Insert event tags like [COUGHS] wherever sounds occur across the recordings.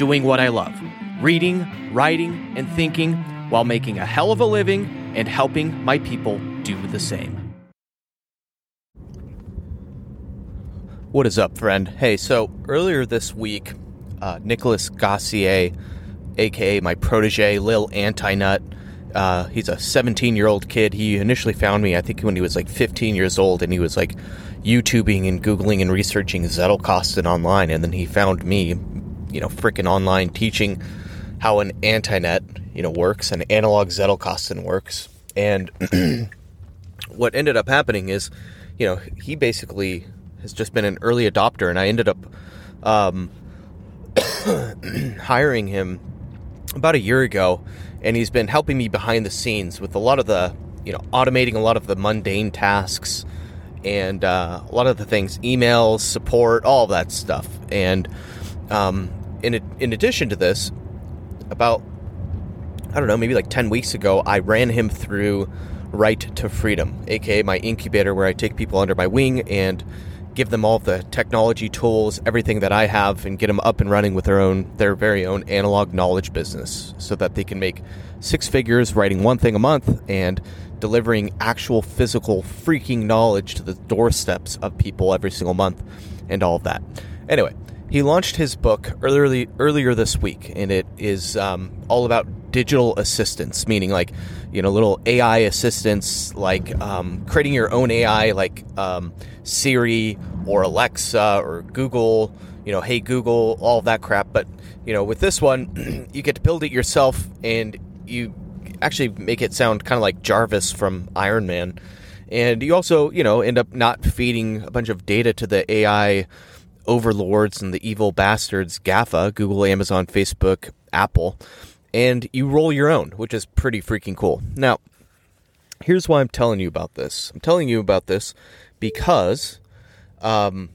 doing what I love reading, writing, and thinking while making a hell of a living and helping my people do the same. What is up, friend? Hey, so earlier this week, uh, Nicholas Gossier, aka my protege, Lil Antinut, uh, he's a 17 year old kid. He initially found me, I think, when he was like 15 years old, and he was like YouTubing and Googling and researching Zettelkasten online. And then he found me, you know, freaking online teaching how an antinet, you know, works and analog Zettelkasten works. And [CLEARS THROAT] what ended up happening is, you know, he basically has just been an early adopter, and I ended up um, [COUGHS] hiring him about a year ago and he's been helping me behind the scenes with a lot of the you know automating a lot of the mundane tasks and uh, a lot of the things emails support all that stuff and um, in, in addition to this about i don't know maybe like 10 weeks ago i ran him through Write to Freedom aka my incubator where i take people under my wing and give them all the technology tools, everything that I have, and get them up and running with their own, their very own analog knowledge business, so that they can make six figures writing one thing a month and delivering actual physical freaking knowledge to the doorsteps of people every single month, and all of that. Anyway, he launched his book earlier earlier this week, and it is um, all about digital assistance, meaning like you know little AI assistants, like um, creating your own AI, like um, Siri or Alexa or Google. You know, hey Google, all that crap. But you know, with this one, [CLEARS THROAT] you get to build it yourself, and you actually make it sound kind of like Jarvis from Iron Man. And you also, you know, end up not feeding a bunch of data to the AI overlords and the evil bastards GAFA, Google, Amazon, Facebook, Apple and you roll your own, which is pretty freaking cool. Now, here's why I'm telling you about this. I'm telling you about this because um,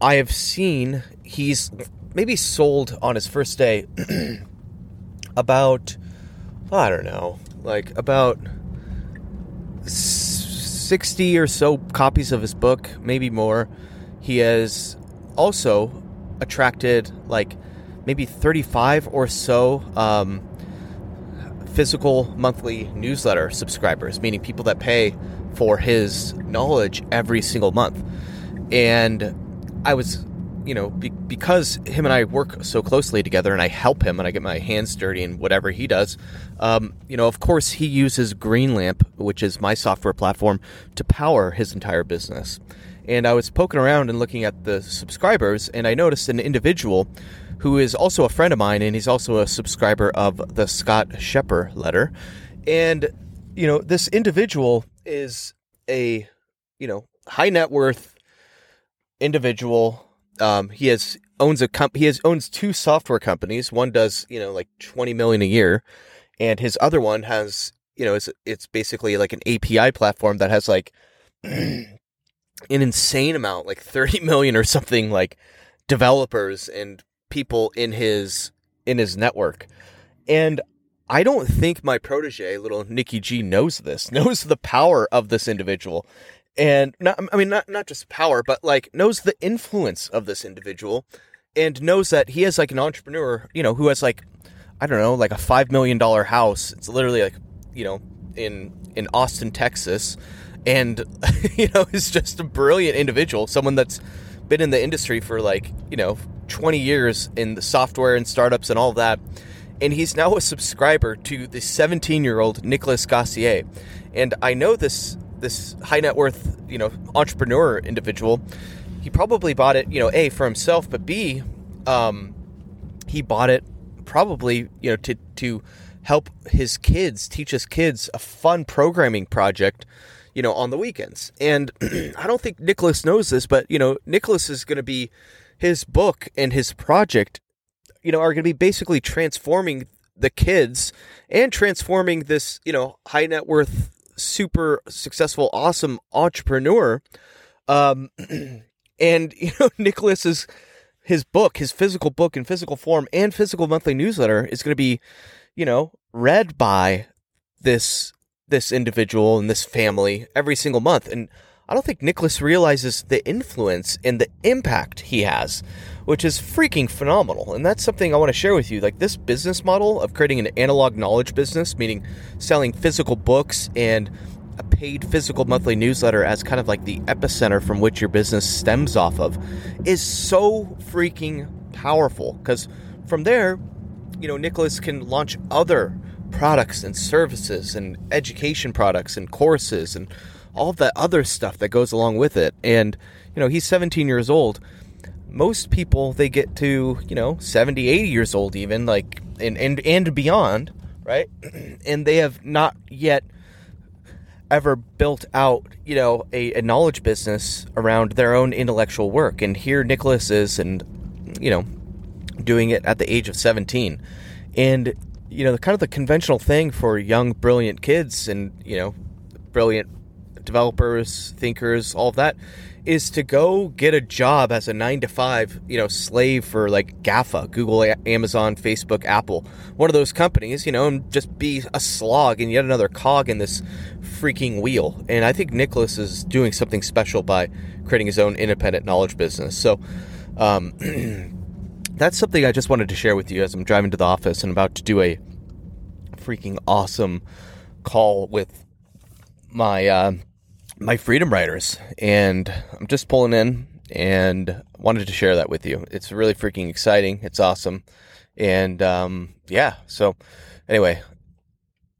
I have seen he's maybe sold on his first day [CLEARS THROAT] about, I don't know, like about 60 or so copies of his book, maybe more. He has also attracted like maybe 35 or so um, physical monthly newsletter subscribers, meaning people that pay for his knowledge every single month. And I was, you know, be- because him and I work so closely together and I help him and I get my hands dirty in whatever he does, um, you know, of course, he uses Greenlamp, which is my software platform, to power his entire business. And I was poking around and looking at the subscribers, and I noticed an individual who is also a friend of mine, and he's also a subscriber of the Scott Scheper letter. And, you know, this individual is a, you know, high net worth individual. Um, he has owns a comp- he has owns two software companies. One does, you know, like 20 million a year, and his other one has, you know, it's it's basically like an API platform that has like [CLEARS THROAT] an insane amount, like 30 [LAUGHS] million or something like developers and people in his in his network. And I don't think my protege, little Nikki G, knows this, [LAUGHS] knows the power of this individual. And not, I mean, not, not just power, but like knows the influence of this individual and knows that he is like an entrepreneur, you know, who has like, I don't know, like a $5 million house. It's literally like, you know, in, in Austin, Texas. And, [LAUGHS] you know, is just a brilliant individual, someone that's been in the industry for like, you know, 20 years in the software and startups and all that. And he's now a subscriber to the 17 year old Nicholas Gossier. And I know this this high net worth, you know, entrepreneur individual. He probably bought it, you know, A for himself, but B, um, he bought it probably, you know, to to help his kids, teach his kids a fun programming project, you know, on the weekends. And [CLEARS THROAT] I don't think Nicholas knows this, but you know, Nicholas is going to be his book and his project you know, are going to be basically transforming the kids and transforming this, you know, high net worth, super successful, awesome entrepreneur. Um, [CLEARS THROAT] and [LAUGHS] you know, Nicholas is his book, his physical book in physical form and physical monthly newsletter is going to be, you know, read by this this individual and this family every single month. And I don't think Nicholas realizes the influence and the impact he has, which is freaking phenomenal. And that's something I want to share with you. Like this business model of creating an analog knowledge business, meaning selling physical books and a paid physical monthly newsletter as kind of like the epicenter from which your business stems off of, is so freaking powerful. Because from there, you know, Nicholas can launch other products and services and education products and courses and all that other stuff that goes along with it. And, you know, he's 17 years old. Most people, they get to, you know, 70, 80 years old, even, like, and, and, and beyond, right? [CLEARS THROAT] And they have not yet ever built out, you know, a, a knowledge business around their own intellectual work. And here Nicholas is, and, you know, doing it at the age of 17. And, you know, the kind of the conventional thing for young, brilliant kids and, you know, brilliant developers, thinkers, all of that, is to go get a job as a nine to five, you know, slave for like GAFA, Google, Amazon, Facebook, Apple, one of those companies, you know, and just be a slog and yet another cog in this freaking wheel. And I think Nicholas is doing something special by creating his own independent knowledge business. So, um, [CLEARS THROAT] that's something I just wanted to share with you as I'm driving to the office and about to do a freaking awesome call with my uh, my freedom riders. And i'm just pulling in and wanted to share that with you. It's really freaking exciting. It's awesome. And um, yeah so anyway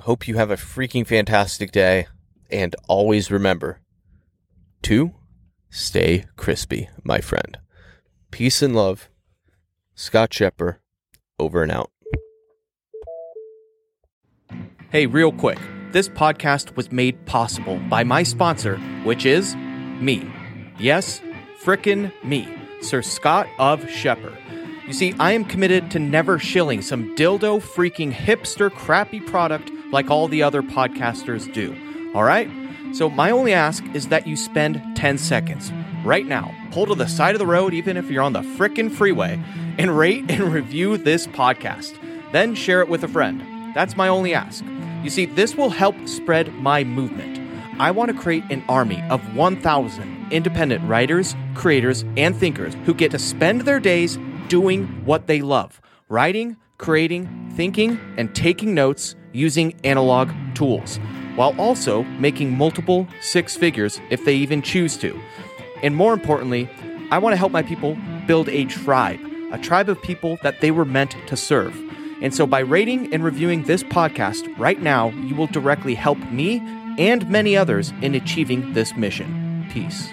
hope you have a freaking fantastic day. And always remember to stay crispy my friend. Peace and love scott Scheper over and out hey real quick this podcast was made possible by my sponsor, which is me. Yes, frickin' me, Sir Scott of Scheper. You see, I am committed to never shilling some dildo freaking hipster crappy product like all the other podcasters do. All right? So, my only ask is that you spend 10 seconds right now, pull to the side of the road, even if you're on the frickin' freeway, and rate and review this podcast. Then share it with a friend. That's my only ask. You see, this will help spread my movement. I want to create an army of 1,000 independent writers, creators, and thinkers who get to spend their days doing what they love writing, creating, thinking, and taking notes using analog tools, while also making multiple six figures if they even choose to. And more importantly, I want to help my people build a tribe, a tribe of people that they were meant to serve. And so, by rating and reviewing this podcast right now, you will directly help me and many others in achieving this mission. Peace.